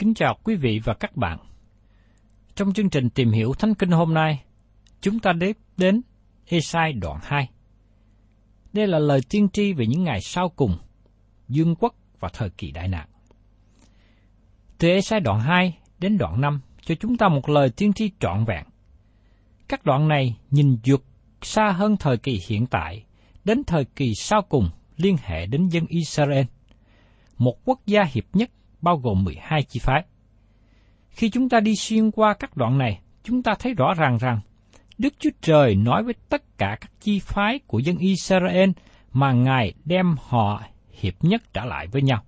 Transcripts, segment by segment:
Kính chào quý vị và các bạn. Trong chương trình tìm hiểu Thánh Kinh hôm nay, chúng ta đến đến Esai đoạn 2. Đây là lời tiên tri về những ngày sau cùng, dương quốc và thời kỳ đại nạn. Từ Esai đoạn 2 đến đoạn 5 cho chúng ta một lời tiên tri trọn vẹn. Các đoạn này nhìn vượt xa hơn thời kỳ hiện tại, đến thời kỳ sau cùng liên hệ đến dân Israel, một quốc gia hiệp nhất bao gồm 12 chi phái. Khi chúng ta đi xuyên qua các đoạn này, chúng ta thấy rõ ràng rằng Đức Chúa Trời nói với tất cả các chi phái của dân Israel mà Ngài đem họ hiệp nhất trở lại với nhau.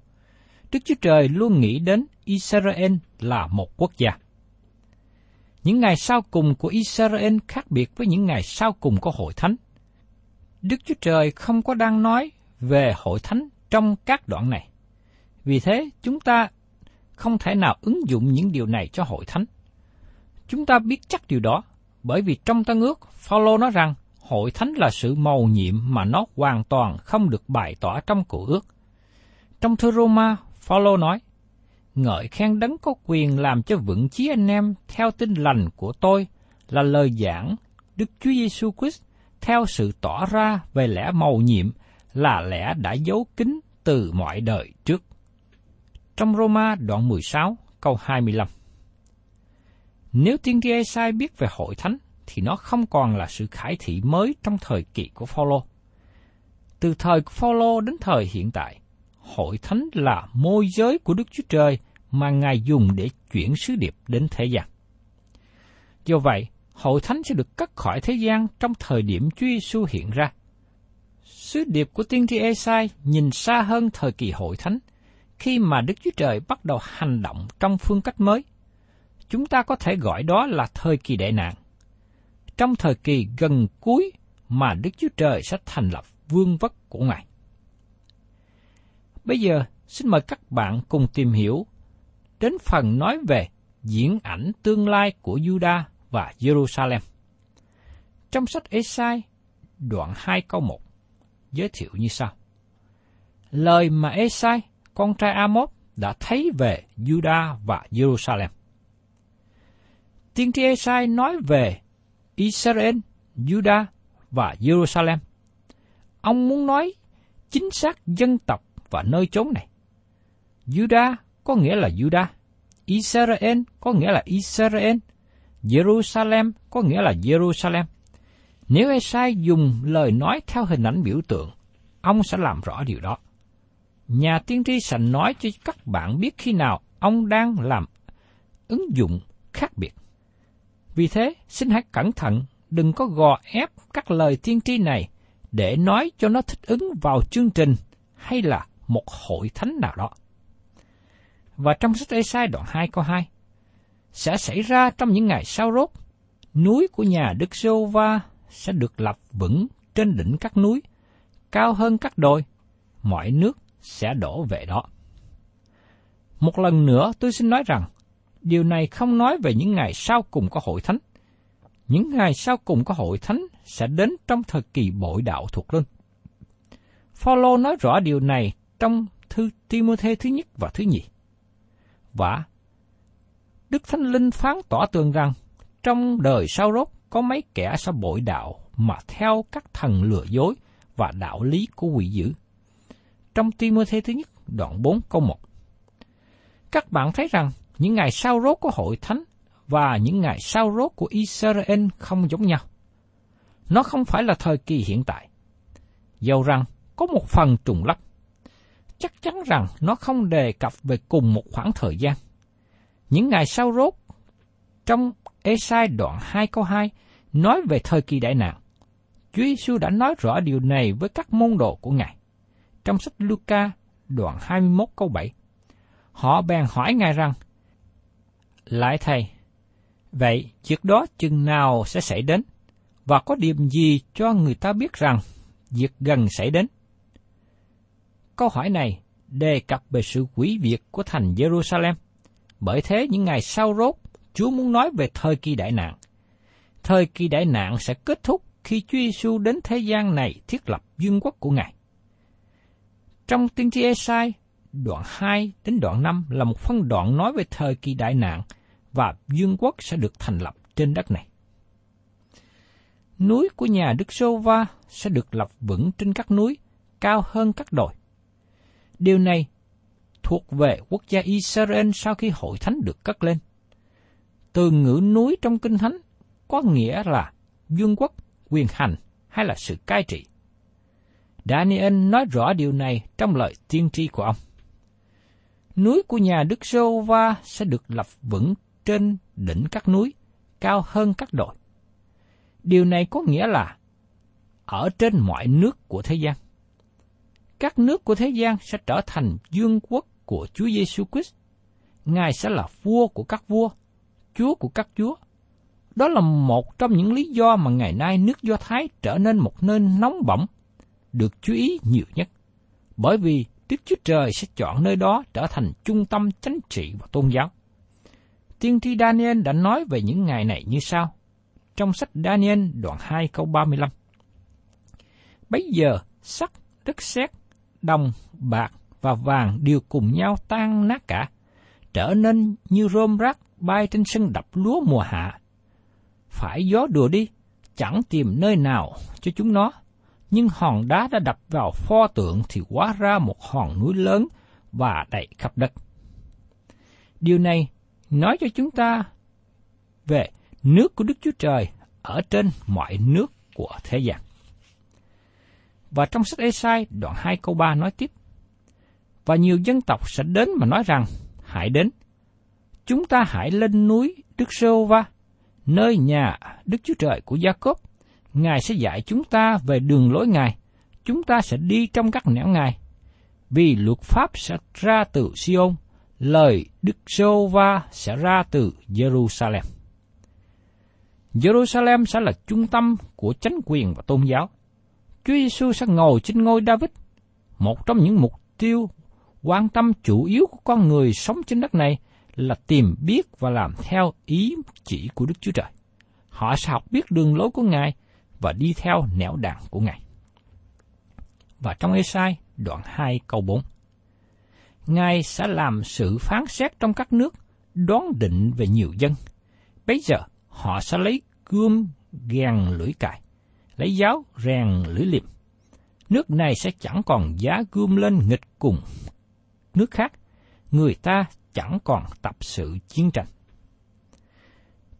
Đức Chúa Trời luôn nghĩ đến Israel là một quốc gia. Những ngày sau cùng của Israel khác biệt với những ngày sau cùng của hội thánh. Đức Chúa Trời không có đang nói về hội thánh trong các đoạn này. Vì thế, chúng ta không thể nào ứng dụng những điều này cho hội thánh. Chúng ta biết chắc điều đó, bởi vì trong Tân ước, Phaolô nói rằng hội thánh là sự mầu nhiệm mà nó hoàn toàn không được bày tỏ trong cổ ước. Trong thư Roma, Phaolô nói: Ngợi khen đấng có quyền làm cho vững chí anh em theo tin lành của tôi là lời giảng Đức Chúa Giêsu Christ theo sự tỏ ra về lẽ mầu nhiệm là lẽ đã giấu kín từ mọi đời trước. Trong Roma đoạn 16 câu 25 Nếu tiên tri Esai biết về hội thánh, thì nó không còn là sự khải thị mới trong thời kỳ của Phaolô. Từ thời của Phaolô đến thời hiện tại, hội thánh là môi giới của Đức Chúa Trời mà Ngài dùng để chuyển sứ điệp đến thế gian. Do vậy, hội thánh sẽ được cắt khỏi thế gian trong thời điểm Chúa Giêsu hiện ra. Sứ điệp của tiên tri Esai nhìn xa hơn thời kỳ hội thánh, khi mà Đức Chúa Trời bắt đầu hành động trong phương cách mới. Chúng ta có thể gọi đó là thời kỳ đại nạn. Trong thời kỳ gần cuối mà Đức Chúa Trời sẽ thành lập vương vất của Ngài. Bây giờ, xin mời các bạn cùng tìm hiểu đến phần nói về diễn ảnh tương lai của Juda và Jerusalem. Trong sách Esai, đoạn 2 câu 1, giới thiệu như sau. Lời mà Esai, con trai Amos, đã thấy về Juda và Jerusalem. Tiên tri Esai nói về Israel, Juda và Jerusalem. Ông muốn nói chính xác dân tộc và nơi chốn này. Juda có nghĩa là Juda, Israel có nghĩa là Israel, Jerusalem có nghĩa là Jerusalem. Nếu Esai dùng lời nói theo hình ảnh biểu tượng, ông sẽ làm rõ điều đó. Nhà tiên tri sẽ nói cho các bạn biết khi nào ông đang làm ứng dụng khác biệt. Vì thế, xin hãy cẩn thận, đừng có gò ép các lời tiên tri này để nói cho nó thích ứng vào chương trình hay là một hội thánh nào đó. Và trong sách Ê-sai đoạn 2 câu 2, sẽ xảy ra trong những ngày sau rốt, núi của nhà Đức Sô Va sẽ được lập vững trên đỉnh các núi, cao hơn các đồi, mọi nước sẽ đổ về đó. Một lần nữa tôi xin nói rằng, điều này không nói về những ngày sau cùng có hội thánh. Những ngày sau cùng có hội thánh sẽ đến trong thời kỳ bội đạo thuộc linh. Phaolô nói rõ điều này trong thư Timôthê thứ nhất và thứ nhì. Và Đức Thánh Linh phán tỏ tường rằng trong đời sau rốt có mấy kẻ sẽ bội đạo mà theo các thần lừa dối và đạo lý của quỷ dữ. Trong Timothy thứ nhất, đoạn 4 câu 1. Các bạn thấy rằng những ngày sau rốt của hội thánh và những ngày sau rốt của Israel không giống nhau. Nó không phải là thời kỳ hiện tại. Dầu rằng có một phần trùng lắp. Chắc chắn rằng nó không đề cập về cùng một khoảng thời gian. Những ngày sau rốt, trong Esai đoạn 2 câu 2, nói về thời kỳ đại nạn. Chúa Giêsu đã nói rõ điều này với các môn đồ của Ngài. Trong sách Luca đoạn 21 câu 7, họ bèn hỏi Ngài rằng, Lại Thầy, vậy việc đó chừng nào sẽ xảy đến? Và có điểm gì cho người ta biết rằng việc gần xảy đến? Câu hỏi này đề cập về sự quỷ diệt của thành Jerusalem. Bởi thế những ngày sau rốt, Chúa muốn nói về thời kỳ đại nạn. Thời kỳ đại nạn sẽ kết thúc khi Chúa Giêsu đến thế gian này thiết lập vương quốc của Ngài. Trong tiên tri Esai, đoạn 2 đến đoạn 5 là một phân đoạn nói về thời kỳ đại nạn và vương quốc sẽ được thành lập trên đất này. Núi của nhà Đức Sô Va sẽ được lập vững trên các núi, cao hơn các đồi. Điều này thuộc về quốc gia Israel sau khi hội thánh được cất lên. Từ ngữ núi trong Kinh Thánh có nghĩa là vương quốc, quyền hành hay là sự cai trị. Daniel nói rõ điều này trong lời tiên tri của ông. Núi của nhà Đức Sô Va sẽ được lập vững trên đỉnh các núi, cao hơn các đồi. Điều này có nghĩa là ở trên mọi nước của thế gian. Các nước của thế gian sẽ trở thành vương quốc của Chúa Giêsu Christ. Ngài sẽ là vua của các vua, chúa của các chúa. Đó là một trong những lý do mà ngày nay nước Do Thái trở nên một nơi nóng bỏng, được chú ý nhiều nhất. Bởi vì Đức Chúa Trời sẽ chọn nơi đó trở thành trung tâm chính trị và tôn giáo. Tiên tri Daniel đã nói về những ngày này như sau, trong sách Daniel đoạn 2 câu 35. Bây giờ, sắt, đất sét, đồng, bạc và vàng đều cùng nhau tan nát cả, trở nên như rôm rác bay trên sân đập lúa mùa hạ. Phải gió đùa đi, chẳng tìm nơi nào cho chúng nó, nhưng hòn đá đã đập vào pho tượng thì hóa ra một hòn núi lớn và đầy khắp đất. Điều này nói cho chúng ta về nước của Đức Chúa Trời ở trên mọi nước của thế gian. Và trong sách Esai đoạn 2 câu 3 nói tiếp, Và nhiều dân tộc sẽ đến mà nói rằng, hãy đến, chúng ta hãy lên núi Đức Sô Va, nơi nhà Đức Chúa Trời của Gia Cốp. Ngài sẽ dạy chúng ta về đường lối Ngài, chúng ta sẽ đi trong các nẻo Ngài. Vì luật pháp sẽ ra từ Sion, lời Đức Sô Va sẽ ra từ Jerusalem. Jerusalem sẽ là trung tâm của chánh quyền và tôn giáo. Chúa Giêsu sẽ ngồi trên ngôi David, một trong những mục tiêu quan tâm chủ yếu của con người sống trên đất này là tìm biết và làm theo ý chỉ của Đức Chúa Trời. Họ sẽ học biết đường lối của Ngài và đi theo nẻo đàn của Ngài. Và trong Esai đoạn 2 câu 4 Ngài sẽ làm sự phán xét trong các nước, đoán định về nhiều dân. Bây giờ, họ sẽ lấy gươm gàn lưỡi cài, lấy giáo rèn lưỡi liềm. Nước này sẽ chẳng còn giá gươm lên nghịch cùng nước khác. Người ta chẳng còn tập sự chiến tranh.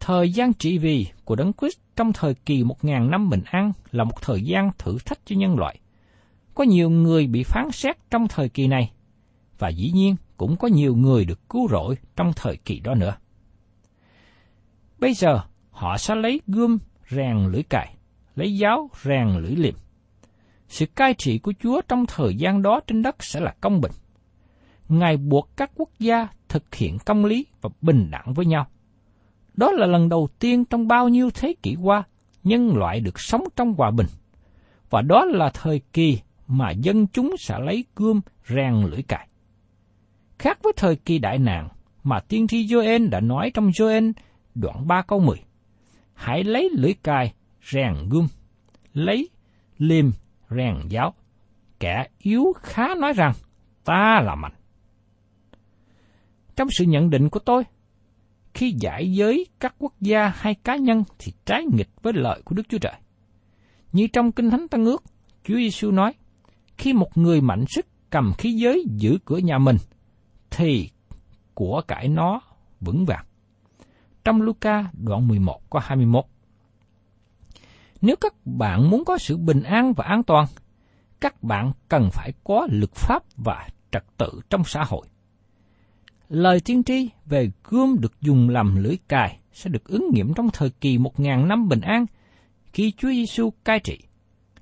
Thời gian trị vì của Đấng Christ trong thời kỳ một ngàn năm bình an là một thời gian thử thách cho nhân loại. Có nhiều người bị phán xét trong thời kỳ này, và dĩ nhiên cũng có nhiều người được cứu rỗi trong thời kỳ đó nữa. Bây giờ, họ sẽ lấy gươm rèn lưỡi cài, lấy giáo rèn lưỡi liềm. Sự cai trị của Chúa trong thời gian đó trên đất sẽ là công bình. Ngài buộc các quốc gia thực hiện công lý và bình đẳng với nhau. Đó là lần đầu tiên trong bao nhiêu thế kỷ qua, nhân loại được sống trong hòa bình. Và đó là thời kỳ mà dân chúng sẽ lấy gươm rèn lưỡi cài. Khác với thời kỳ đại nạn mà tiên tri Joel đã nói trong Joel đoạn 3 câu 10. Hãy lấy lưỡi cài rèn gươm, lấy liềm rèn giáo. Kẻ yếu khá nói rằng, ta là mạnh. Trong sự nhận định của tôi, khi giải giới các quốc gia hay cá nhân thì trái nghịch với lợi của Đức Chúa Trời. Như trong Kinh Thánh Tăng ước, Chúa Giêsu nói, khi một người mạnh sức cầm khí giới giữ cửa nhà mình, thì của cải nó vững vàng. Trong Luca đoạn 11 có 21. Nếu các bạn muốn có sự bình an và an toàn, các bạn cần phải có luật pháp và trật tự trong xã hội. Lời tiên tri về gươm được dùng làm lưỡi cài sẽ được ứng nghiệm trong thời kỳ một ngàn năm bình an khi Chúa Giêsu cai trị.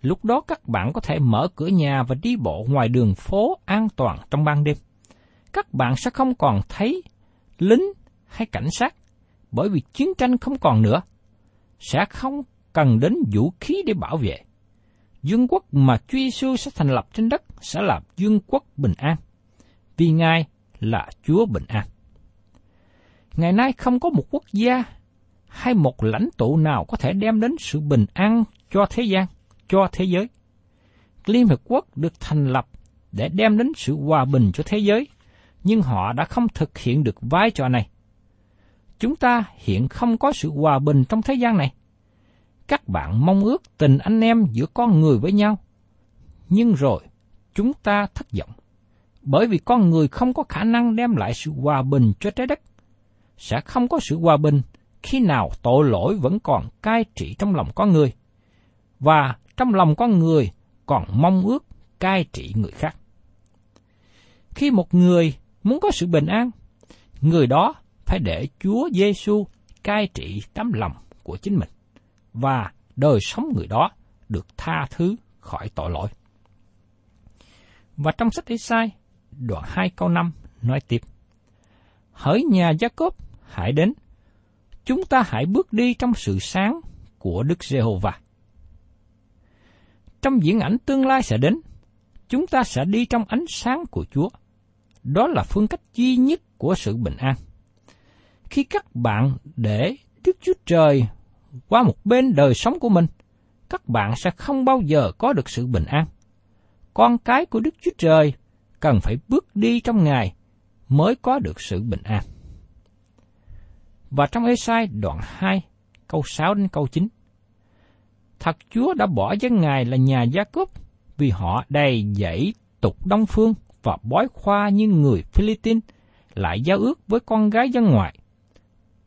Lúc đó các bạn có thể mở cửa nhà và đi bộ ngoài đường phố an toàn trong ban đêm. Các bạn sẽ không còn thấy lính hay cảnh sát bởi vì chiến tranh không còn nữa. Sẽ không cần đến vũ khí để bảo vệ. Dương quốc mà Chúa Giêsu sẽ thành lập trên đất sẽ là dương quốc bình an. Vì Ngài là Chúa bình an. Ngày nay không có một quốc gia hay một lãnh tụ nào có thể đem đến sự bình an cho thế gian, cho thế giới. Liên Hợp Quốc được thành lập để đem đến sự hòa bình cho thế giới, nhưng họ đã không thực hiện được vai trò này. Chúng ta hiện không có sự hòa bình trong thế gian này. Các bạn mong ước tình anh em giữa con người với nhau, nhưng rồi chúng ta thất vọng bởi vì con người không có khả năng đem lại sự hòa bình cho trái đất. Sẽ không có sự hòa bình khi nào tội lỗi vẫn còn cai trị trong lòng con người, và trong lòng con người còn mong ước cai trị người khác. Khi một người muốn có sự bình an, người đó phải để Chúa Giêsu cai trị tấm lòng của chính mình, và đời sống người đó được tha thứ khỏi tội lỗi. Và trong sách Isaiah đoạn 2 câu 5 nói tiếp. Hỡi nhà gia cốp hãy đến, chúng ta hãy bước đi trong sự sáng của Đức Giê-hô-va. Trong diễn ảnh tương lai sẽ đến, chúng ta sẽ đi trong ánh sáng của Chúa. Đó là phương cách duy nhất của sự bình an. Khi các bạn để Đức Chúa Trời qua một bên đời sống của mình, các bạn sẽ không bao giờ có được sự bình an. Con cái của Đức Chúa Trời cần phải bước đi trong Ngài mới có được sự bình an. Và trong Ê-sai đoạn 2, câu 6 đến câu 9. Thật Chúa đã bỏ dân Ngài là nhà gia cốp vì họ đầy dẫy tục đông phương và bói khoa như người Philippines lại giao ước với con gái dân ngoại.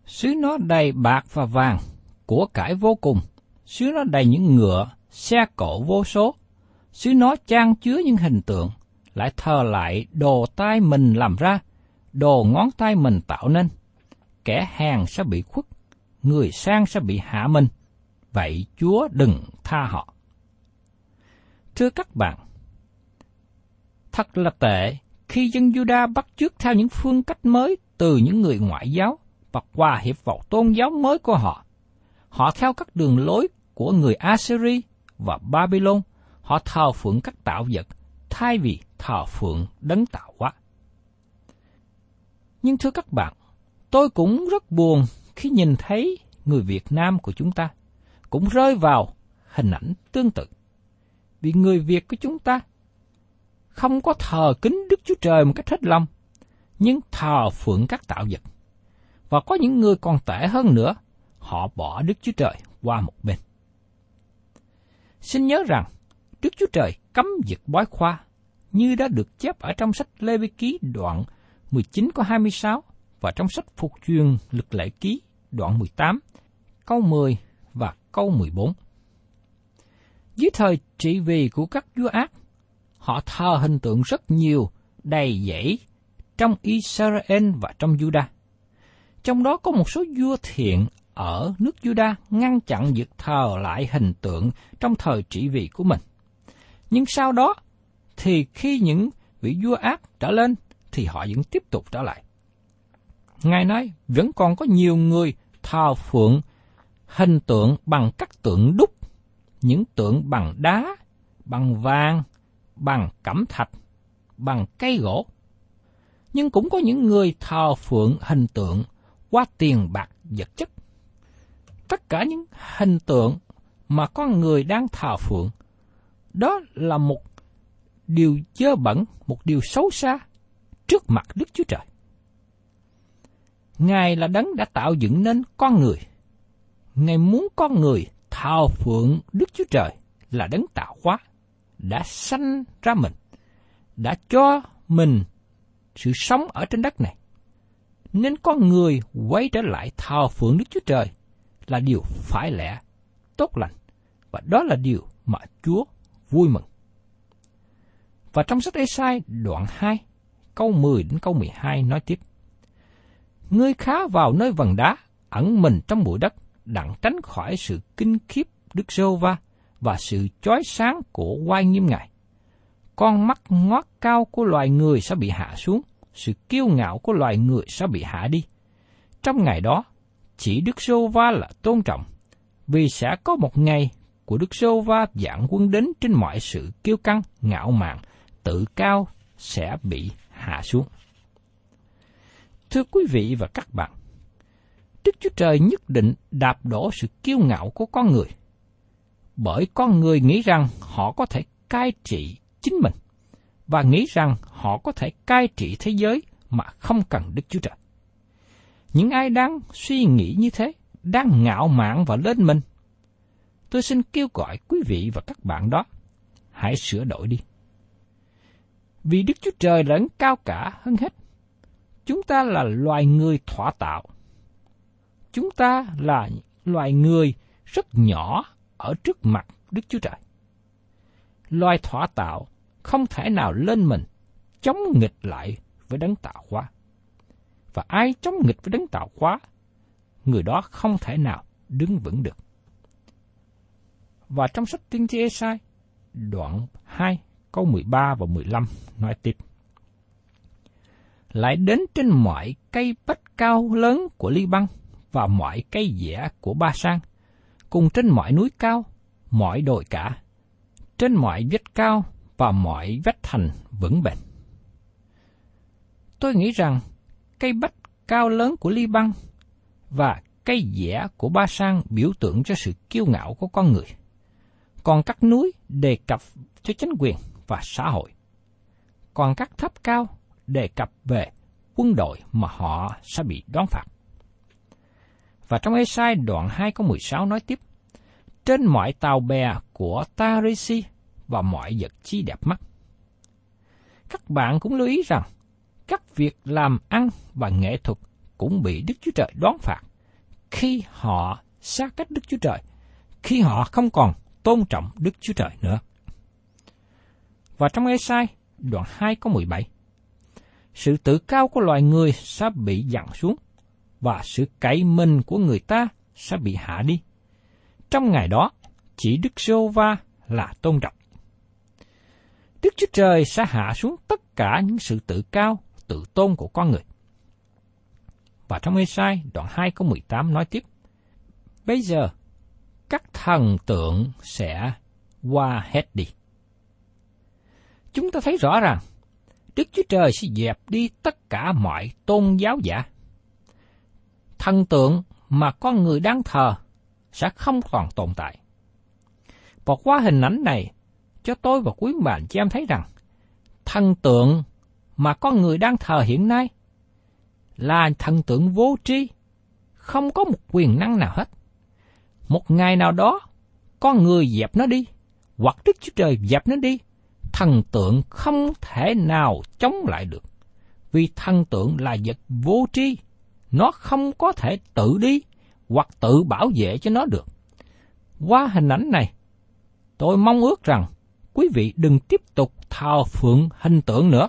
Xứ nó đầy bạc và vàng, của cải vô cùng, xứ nó đầy những ngựa, xe cộ vô số, xứ nó trang chứa những hình tượng, lại thờ lại đồ tay mình làm ra, đồ ngón tay mình tạo nên. Kẻ hèn sẽ bị khuất, người sang sẽ bị hạ mình. Vậy Chúa đừng tha họ. Thưa các bạn, thật là tệ khi dân Juda bắt chước theo những phương cách mới từ những người ngoại giáo và qua hiệp vọng tôn giáo mới của họ. Họ theo các đường lối của người Assyri và Babylon, họ thờ phượng các tạo vật thay vì thờ phượng đấng tạo hóa. Nhưng thưa các bạn, tôi cũng rất buồn khi nhìn thấy người Việt Nam của chúng ta cũng rơi vào hình ảnh tương tự. Vì người Việt của chúng ta không có thờ kính Đức Chúa Trời một cách hết lòng, nhưng thờ phượng các tạo vật. Và có những người còn tệ hơn nữa, họ bỏ Đức Chúa Trời qua một bên. Xin nhớ rằng, Đức Chúa Trời cấm việc bói khoa như đã được chép ở trong sách Lê Vi Ký đoạn 19 có 26 và trong sách Phục truyền lực lệ ký đoạn 18 câu 10 và câu 14. Dưới thời trị vì của các vua ác, họ thờ hình tượng rất nhiều, đầy dẫy trong Israel và trong Judah. Trong đó có một số vua thiện ở nước Judah ngăn chặn việc thờ lại hình tượng trong thời trị vì của mình. Nhưng sau đó, thì khi những vị vua ác trở lên, thì họ vẫn tiếp tục trở lại. Ngày nay, vẫn còn có nhiều người thờ phượng hình tượng bằng các tượng đúc, những tượng bằng đá, bằng vàng, bằng cẩm thạch, bằng cây gỗ. Nhưng cũng có những người thờ phượng hình tượng qua tiền bạc vật chất. Tất cả những hình tượng mà con người đang thờ phượng, đó là một điều dơ bẩn, một điều xấu xa trước mặt Đức Chúa Trời. Ngài là đấng đã tạo dựng nên con người. Ngài muốn con người thao phượng Đức Chúa Trời là đấng tạo hóa, đã sanh ra mình, đã cho mình sự sống ở trên đất này. Nên con người quay trở lại thao phượng Đức Chúa Trời là điều phải lẽ, tốt lành, và đó là điều mà Chúa vui mừng. Và trong sách Esai đoạn 2, câu 10 đến câu 12 nói tiếp. Ngươi khá vào nơi vần đá, ẩn mình trong bụi đất, đặng tránh khỏi sự kinh khiếp Đức Sô Va và sự chói sáng của quai nghiêm Ngài. Con mắt ngót cao của loài người sẽ bị hạ xuống, sự kiêu ngạo của loài người sẽ bị hạ đi. Trong ngày đó, chỉ Đức Sô Va là tôn trọng, vì sẽ có một ngày của Đức Sô Va dạng quân đến trên mọi sự kiêu căng, ngạo mạn, tự cao sẽ bị hạ xuống. Thưa quý vị và các bạn, Đức Chúa Trời nhất định đạp đổ sự kiêu ngạo của con người, bởi con người nghĩ rằng họ có thể cai trị chính mình, và nghĩ rằng họ có thể cai trị thế giới mà không cần Đức Chúa Trời. Những ai đang suy nghĩ như thế, đang ngạo mạn và lên mình, tôi xin kêu gọi quý vị và các bạn đó, hãy sửa đổi đi. Vì Đức Chúa Trời lớn cao cả hơn hết. Chúng ta là loài người thỏa tạo. Chúng ta là loài người rất nhỏ ở trước mặt Đức Chúa Trời. Loài thỏa tạo không thể nào lên mình chống nghịch lại với đấng tạo hóa. Và ai chống nghịch với đấng tạo hóa, người đó không thể nào đứng vững được. Và trong sách tiên tri Esai, đoạn 2 câu 13 và 15 nói tiếp. Lại đến trên mọi cây bách cao lớn của Ly Băng và mọi cây dẻ của Ba Sang, cùng trên mọi núi cao, mọi đồi cả, trên mọi vách cao và mọi vách thành vững bền. Tôi nghĩ rằng cây bách cao lớn của Ly Băng và cây dẻ của Ba Sang biểu tượng cho sự kiêu ngạo của con người. Còn các núi đề cập cho chính quyền và xã hội. Còn các tháp cao đề cập về quân đội mà họ sẽ bị đón phạt. Và trong Esai đoạn 2 có 16 nói tiếp, Trên mọi tàu bè của Tarisi và mọi vật chi đẹp mắt. Các bạn cũng lưu ý rằng, các việc làm ăn và nghệ thuật cũng bị Đức Chúa Trời đón phạt khi họ xa cách Đức Chúa Trời, khi họ không còn tôn trọng Đức Chúa Trời nữa. Và trong Esai, đoạn 2 có 17, sự tự cao của loài người sẽ bị dặn xuống, và sự cậy mình của người ta sẽ bị hạ đi. Trong ngày đó, chỉ Đức Sô Va là tôn trọng. Đức Chúa Trời sẽ hạ xuống tất cả những sự tự cao, tự tôn của con người. Và trong Ê-sai đoạn 2 câu 18 nói tiếp, Bây giờ, các thần tượng sẽ qua hết đi chúng ta thấy rõ rằng Đức Chúa Trời sẽ dẹp đi tất cả mọi tôn giáo giả. Thần tượng mà con người đang thờ sẽ không còn tồn tại. Và qua hình ảnh này, cho tôi và quý bạn chị em thấy rằng, thần tượng mà con người đang thờ hiện nay là thần tượng vô tri, không có một quyền năng nào hết. Một ngày nào đó, con người dẹp nó đi, hoặc Đức Chúa Trời dẹp nó đi, thần tượng không thể nào chống lại được. Vì thần tượng là vật vô tri, nó không có thể tự đi hoặc tự bảo vệ cho nó được. Qua hình ảnh này, tôi mong ước rằng quý vị đừng tiếp tục thờ phượng hình tượng nữa,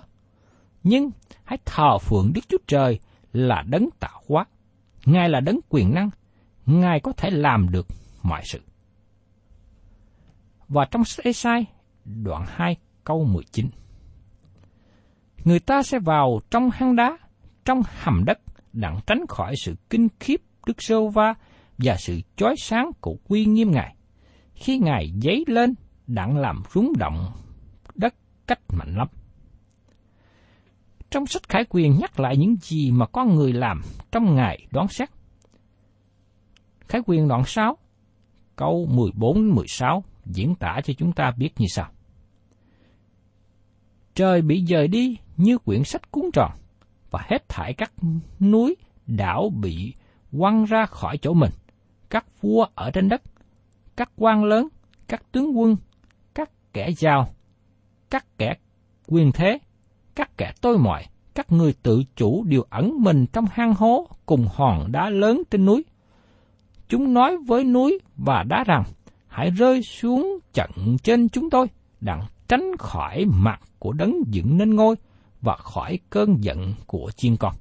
nhưng hãy thờ phượng Đức Chúa Trời là đấng tạo hóa. Ngài là đấng quyền năng, Ngài có thể làm được mọi sự. Và trong sách Esai, đoạn 2 câu 19. Người ta sẽ vào trong hang đá, trong hầm đất, đặng tránh khỏi sự kinh khiếp Đức Sô Va và sự chói sáng của quy nghiêm Ngài. Khi Ngài dấy lên, đặng làm rúng động đất cách mạnh lắm. Trong sách Khải Quyền nhắc lại những gì mà con người làm trong ngày đoán xét. Khải Quyền đoạn 6, câu 14-16 diễn tả cho chúng ta biết như sau. Trời bị dời đi như quyển sách cuốn tròn, và hết thải các núi, đảo bị quăng ra khỏi chỗ mình. Các vua ở trên đất, các quan lớn, các tướng quân, các kẻ giàu, các kẻ quyền thế, các kẻ tôi mọi, các người tự chủ đều ẩn mình trong hang hố cùng hòn đá lớn trên núi. Chúng nói với núi và đá rằng, hãy rơi xuống trận trên chúng tôi, đặng tránh khỏi mặt của đấng dựng nên ngôi và khỏi cơn giận của chiên con.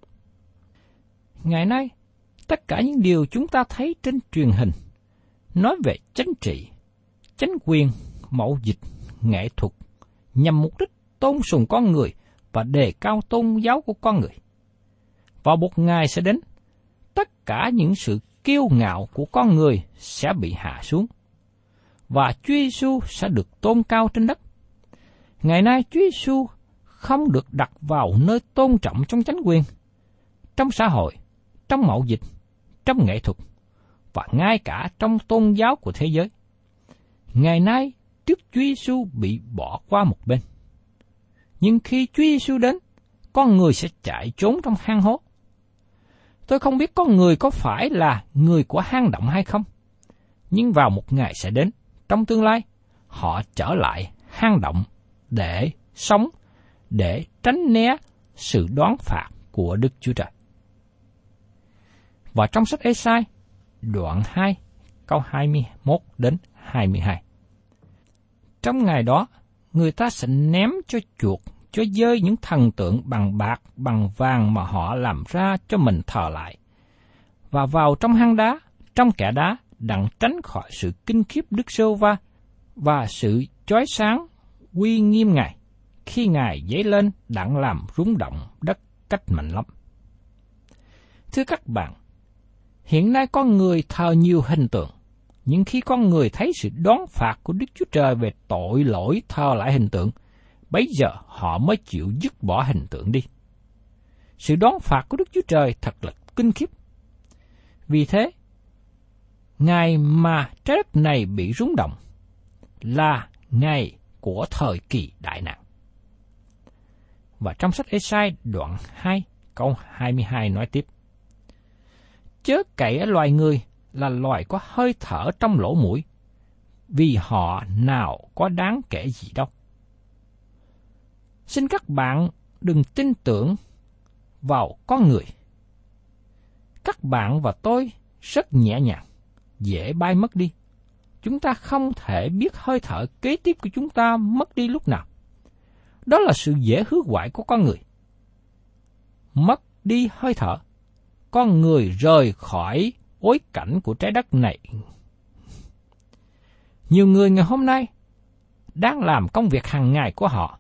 Ngày nay, tất cả những điều chúng ta thấy trên truyền hình nói về chính trị, chính quyền, mậu dịch, nghệ thuật nhằm mục đích tôn sùng con người và đề cao tôn giáo của con người. Vào một ngày sẽ đến, tất cả những sự kiêu ngạo của con người sẽ bị hạ xuống, và Chúa Giêsu sẽ được tôn cao trên đất. Ngày nay Chúa Giêsu không được đặt vào nơi tôn trọng trong chánh quyền, trong xã hội, trong mậu dịch, trong nghệ thuật và ngay cả trong tôn giáo của thế giới. Ngày nay, trước Chúa Giêsu bị bỏ qua một bên. Nhưng khi Chúa Giêsu đến, con người sẽ chạy trốn trong hang hố. Tôi không biết con người có phải là người của hang động hay không. Nhưng vào một ngày sẽ đến, trong tương lai, họ trở lại hang động để sống, để tránh né sự đoán phạt của Đức Chúa Trời. Và trong sách Esai, đoạn 2, câu 21 đến 22. Trong ngày đó, người ta sẽ ném cho chuột, cho dơi những thần tượng bằng bạc, bằng vàng mà họ làm ra cho mình thờ lại. Và vào trong hang đá, trong kẻ đá, đặng tránh khỏi sự kinh khiếp Đức Sô Va và sự chói sáng quy nghiêm Ngài. Khi Ngài dấy lên, đặng làm rúng động đất cách mạnh lắm. Thưa các bạn, hiện nay con người thờ nhiều hình tượng, nhưng khi con người thấy sự đón phạt của Đức Chúa Trời về tội lỗi thờ lại hình tượng, bấy giờ họ mới chịu dứt bỏ hình tượng đi. Sự đón phạt của Đức Chúa Trời thật là kinh khiếp. Vì thế, ngày mà trái đất này bị rúng động là ngày của thời kỳ đại nạn. Và trong sách Esai đoạn 2 câu 22 nói tiếp. Chớ kể loài người là loài có hơi thở trong lỗ mũi, vì họ nào có đáng kể gì đâu. Xin các bạn đừng tin tưởng vào con người. Các bạn và tôi rất nhẹ nhàng, dễ bay mất đi. Chúng ta không thể biết hơi thở kế tiếp của chúng ta mất đi lúc nào. Đó là sự dễ hứa hoại của con người. Mất đi hơi thở, con người rời khỏi bối cảnh của trái đất này. Nhiều người ngày hôm nay đang làm công việc hàng ngày của họ,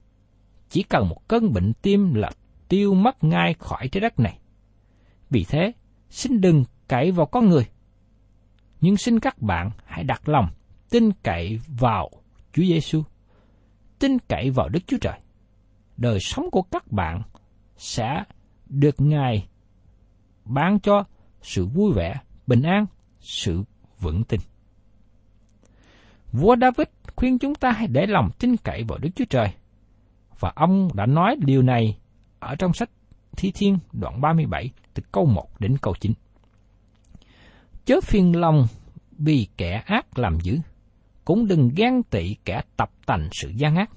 chỉ cần một cơn bệnh tim là tiêu mất ngay khỏi trái đất này. Vì thế, xin đừng cậy vào con người. Nhưng xin các bạn hãy đặt lòng tin cậy vào Chúa Giêsu, tin cậy vào Đức Chúa Trời. Đời sống của các bạn sẽ được Ngài ban cho sự vui vẻ bình an, sự vững tin. Vua David khuyên chúng ta hãy để lòng tin cậy vào Đức Chúa Trời. Và ông đã nói điều này ở trong sách Thi Thiên đoạn 37 từ câu 1 đến câu 9. Chớ phiền lòng vì kẻ ác làm dữ, cũng đừng ghen tị kẻ tập tành sự gian ác,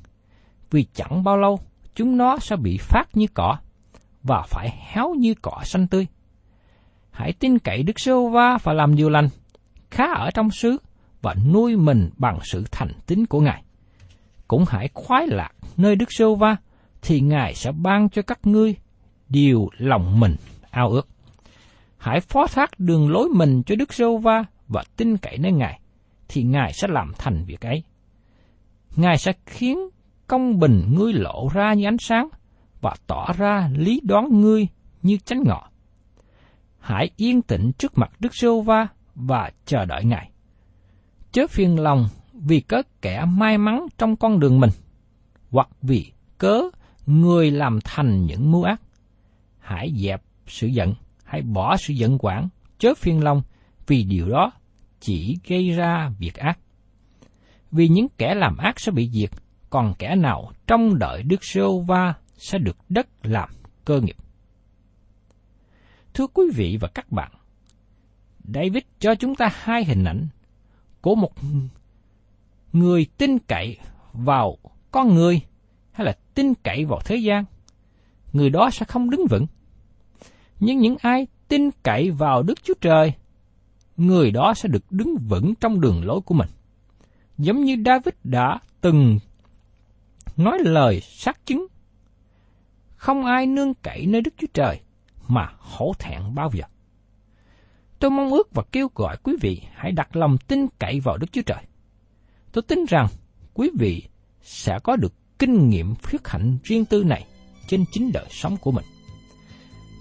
vì chẳng bao lâu chúng nó sẽ bị phát như cỏ, và phải héo như cỏ xanh tươi. Hãy tin cậy Đức Sô Va và làm điều lành, khá ở trong xứ và nuôi mình bằng sự thành tín của Ngài. Cũng hãy khoái lạc nơi Đức Sô Va, thì Ngài sẽ ban cho các ngươi điều lòng mình ao ước. Hãy phó thác đường lối mình cho Đức Sô Va và tin cậy nơi Ngài, thì Ngài sẽ làm thành việc ấy. Ngài sẽ khiến công bình ngươi lộ ra như ánh sáng và tỏ ra lý đoán ngươi như chánh ngọ. Hãy yên tĩnh trước mặt Đức Sô Va và chờ đợi Ngài. Chớ phiền lòng vì có kẻ may mắn trong con đường mình, hoặc vì cớ người làm thành những mưu ác. Hãy dẹp sự giận, hãy bỏ sự giận quản, chớ phiền lòng, vì điều đó chỉ gây ra việc ác. Vì những kẻ làm ác sẽ bị diệt, còn kẻ nào trong đợi Đức Sô Va sẽ được đất làm cơ nghiệp. Thưa quý vị và các bạn, David cho chúng ta hai hình ảnh của một người tin cậy vào con người hay là tin cậy vào thế gian. Người đó sẽ không đứng vững. Nhưng những ai tin cậy vào Đức Chúa Trời, người đó sẽ được đứng vững trong đường lối của mình. Giống như David đã từng nói lời xác chứng. Không ai nương cậy nơi Đức Chúa Trời mà hổ thẹn bao giờ. Tôi mong ước và kêu gọi quý vị hãy đặt lòng tin cậy vào Đức Chúa Trời. Tôi tin rằng quý vị sẽ có được kinh nghiệm phước hạnh riêng tư này trên chính đời sống của mình.